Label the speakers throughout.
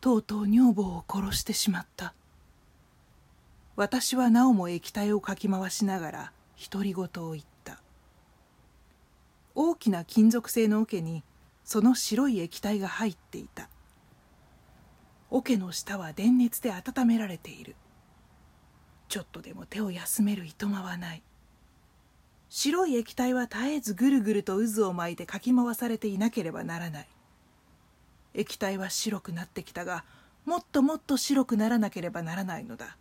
Speaker 1: とうとう女房を殺してしまった。私はなおも液体をかき回しながら独り言を言った。大きな金属製の桶にその白い液体が入っていた。桶の下は電熱で温められている。ちょっとでも手を休めるいとまはない。白い液体は絶えずぐるぐると渦を巻いてかき回されていなければならない。液体は白くなってきたがもっともっと白くならなければならないのだ。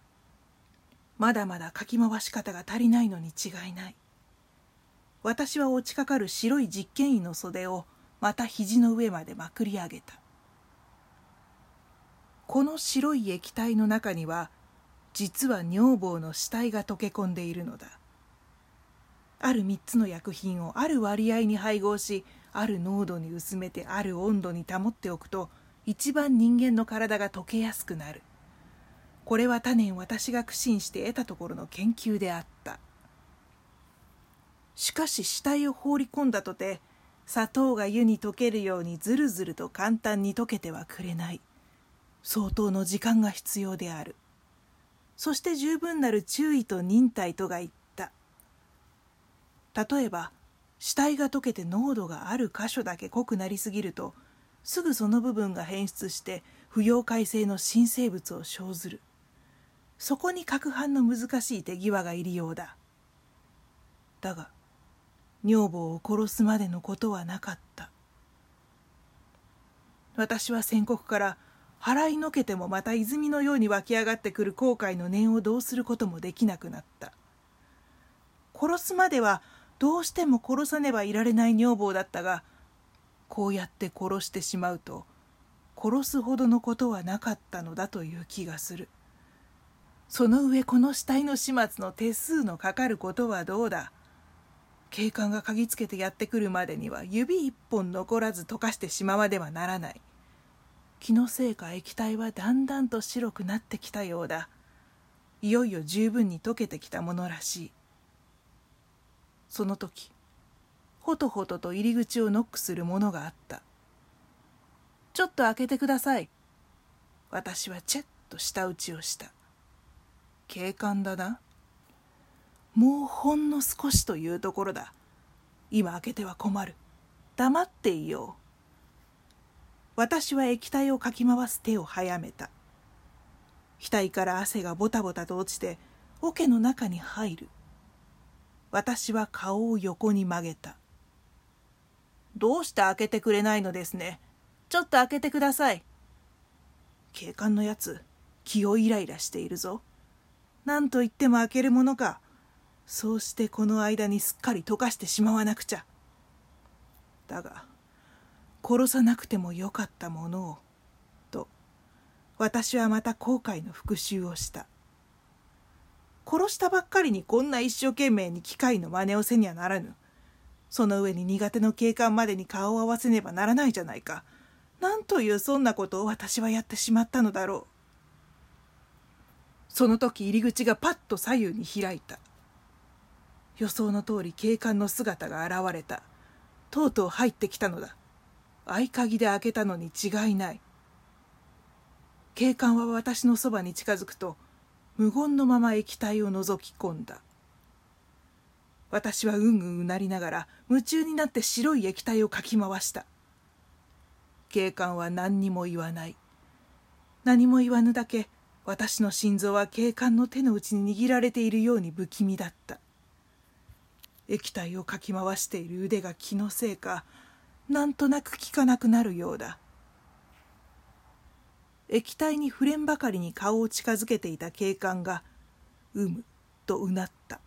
Speaker 1: まだまだかき回し方が足りないのに違いない。私は落ちかかる白い実験員の袖をまた肘の上までまくり上げた。この白い液体の中には実は女房の死体が溶け込んでいるのだ。ある3つの薬品をある割合に配合しある濃度に薄めてある温度に保っておくと一番人間の体が溶けやすくなる。これは多年私が苦心して得たところの研究であった。しかし死体を放り込んだとて砂糖が湯に溶けるようにずるずると簡単に溶けてはくれない。相当の時間が必要である。そして十分なる注意と忍耐とが言った。例えば死体が溶けて濃度がある箇所だけ濃くなりすぎるとすぐその部分が変質して不溶解性の新生物を生ずる。そこに攪拌の難しい手際がいるようだ。だが女房を殺すまでのことはなかった。私は宣告から払いのけてもまた泉のように湧き上がってくる後悔の念をどうすることもできなくなった。殺すまではどうしても殺さねばいられない女房だったがこうやって殺してしまうと殺すほどのことはなかったのだという気がする。その上この死体の始末の手数のかかることはどうだ。警官が嗅ぎつけてやってくるまでには指一本残らず溶かしてしまわねばならない。気のせいか液体はだんだんと白くなってきたようだ。いよいよ十分に溶けてきたものらしい。その時ほとほとと入り口をノックするものがあった。ちょっと開けてください。私はチェッと舌打ちをした。警官だな。もうほんの少しというところだ。今開けては困る。黙っていよう。私は液体をかき回す手を早めた。額から汗がボタボタと落ちて桶の中に入る。私は顔を横に曲げた。どうして開けてくれないのですね。ちょっと開けてください。警官のやつ気をイライラしているぞ。何と言っても開けるものか。そうしてこの間にすっかり溶かしてしまわなくちゃ。だが殺さなくてもよかったものをと私はまた後悔の復讐をした。殺したばっかりにこんな一生懸命に機械の真似をせにはならぬ。その上に苦手の警官までに顔を合わせねばならないじゃないか。なんというそんなことを私はやってしまったのだろう。その時入り口がパッと左右に開いた。予想の通り警官の姿が現れた。とうとう入ってきたのだ。合鍵で開けたのに違いない。警官は私のそばに近づくと無言のまま液体を覗き込んだ。私はうんうんうなりながら夢中になって白い液体をかき回した。警官は何にも言わない。何も言わぬだけ私の心臓は警官の手の内に握られているように不気味だった。液体をかき回している腕が気のせいかなんとなく効かなくなるようだ。液体に触れんばかりに顔を近づけていた警官が「うむ」とうなった。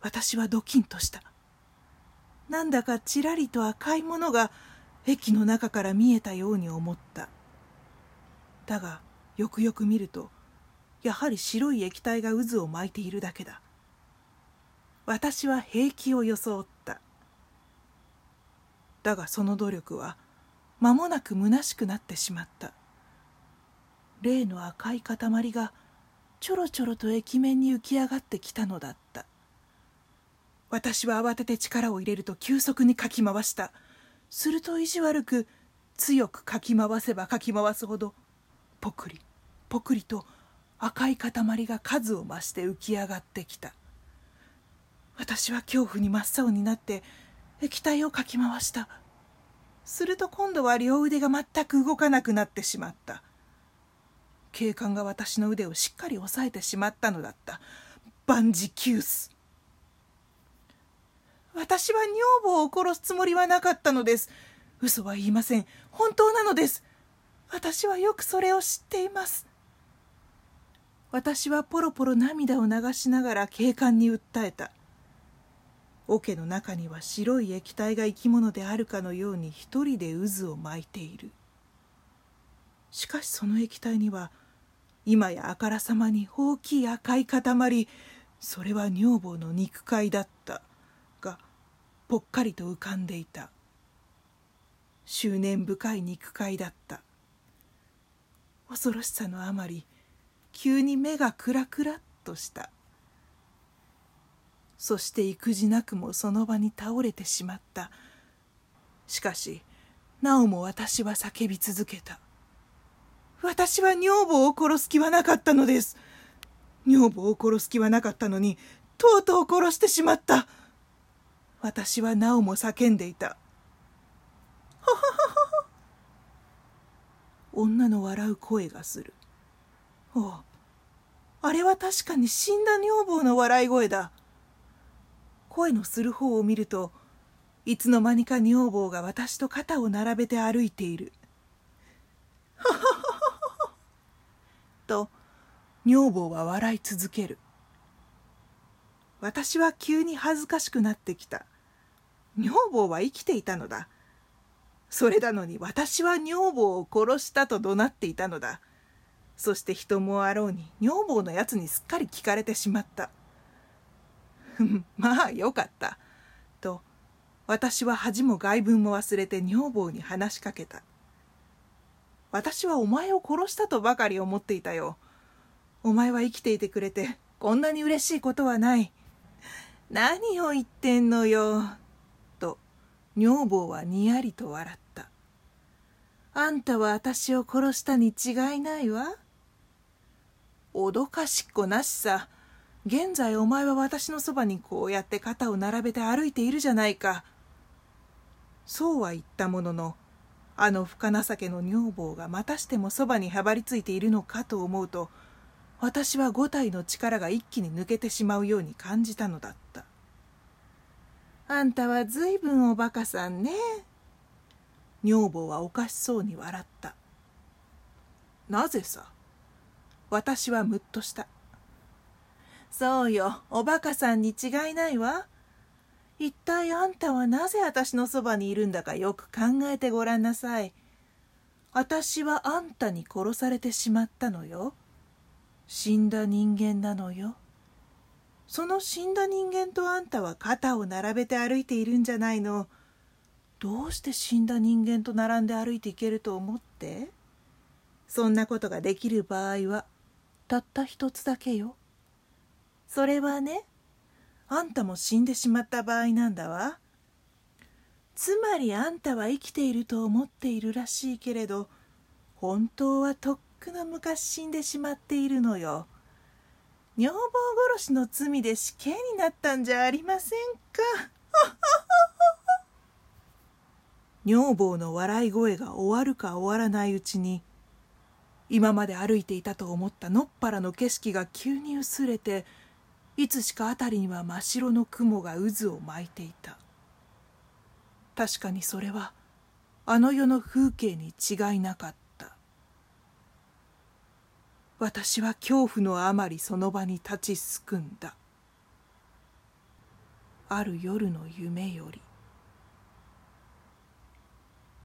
Speaker 1: 私はドキンとした。なんだかちらりと赤いものが駅の中から見えたように思った。だがよくよく見るとやはり白い液体が渦を巻いているだけだ。私は平気を装った。だがその努力は間もなく虚しくなってしまった。例の赤い塊がちょろちょろと液面に浮き上がってきたのだった。私は慌てて力を入れると急速にかき回した。すると意地悪く強くかき回せばかき回すほどぽくりぽくりと赤い塊が数を増して浮き上がってきた。私は恐怖に真っ青になって液体をかき回した。すると今度は両腕が全く動かなくなってしまった。警官が私の腕をしっかり押さえてしまったのだった。万事休す。私は女房を殺すつもりはなかったのです。嘘は言いません。本当なのです。私はよくそれを知っています。私はポロポロ涙を流しながら警官に訴えた。桶の中には白い液体が生き物であるかのように一人で渦を巻いている。しかしその液体には今やあからさまに大きい赤い塊それは女房の肉塊だった。がぽっかりと浮かんでいた。執念深い肉塊だった。恐ろしさのあまり急に目がクラクラっとした。そして育児なくもその場に倒れてしまった。しかしなおも私は叫び続けた。私は女房を殺す気はなかったのです。女房を殺す気はなかったのにとうとう殺してしまった。私はなおも叫んでいた。はははは女の笑う声がする。おう。あれは確かに死んだ女房の笑い声だ。声のする方を見るといつの間にか女房が私と肩を並べて歩いている。と女房は笑い続ける。私は急に恥ずかしくなってきた。女房は生きていたのだ。それなのに私は女房を殺したと怒鳴っていたのだ。そして人もあろうに女房のやつにすっかり聞かれてしまった。まあよかった。と、私は恥も外聞も忘れて女房に話しかけた。私はお前を殺したとばかり思っていたよ。お前は生きていてくれて、こんなに嬉しいことはない。何を言ってんのよ。と、女房はにやりと笑った。あんたは私を殺したに違いないわ。脅かしっこなしさ。現在お前は私のそばにこうやって肩を並べて歩いているじゃないか。そうは言ったものの、あの深情けの女房がまたしてもそばにはばりついているのかと思うと、私は五体の力が一気に抜けてしまうように感じたのだった。あんたはずいぶんおバカさんね。女房はおかしそうに笑った。なぜさ？私はむっとした。そうよ、おバカさんに違いないわ。一体あんたはなぜ私のそばにいるんだかよく考えてごらんなさい。私はあんたに殺されてしまったのよ。死んだ人間なのよ。その死んだ人間とあんたは肩を並べて歩いているんじゃないの。どうして死んだ人間と並んで歩いていけると思って？そんなことができる場合はたった一つだけよ。それはねあんたも死んでしまった場合なんだわ。つまりあんたは生きていると思っているらしいけれど本当はとっくの昔死んでしまっているのよ。女房殺しの罪で死刑になったんじゃありませんか。女房の笑い声が終わるか終わらないうちに今まで歩いていたと思ったのっぱらの景色が急に薄れていつしか辺りには真っ白の雲が渦を巻いていた。確かにそれはあの世の風景に違いなかった。私は恐怖のあまりその場に立ちすくんだ。ある夜の夢より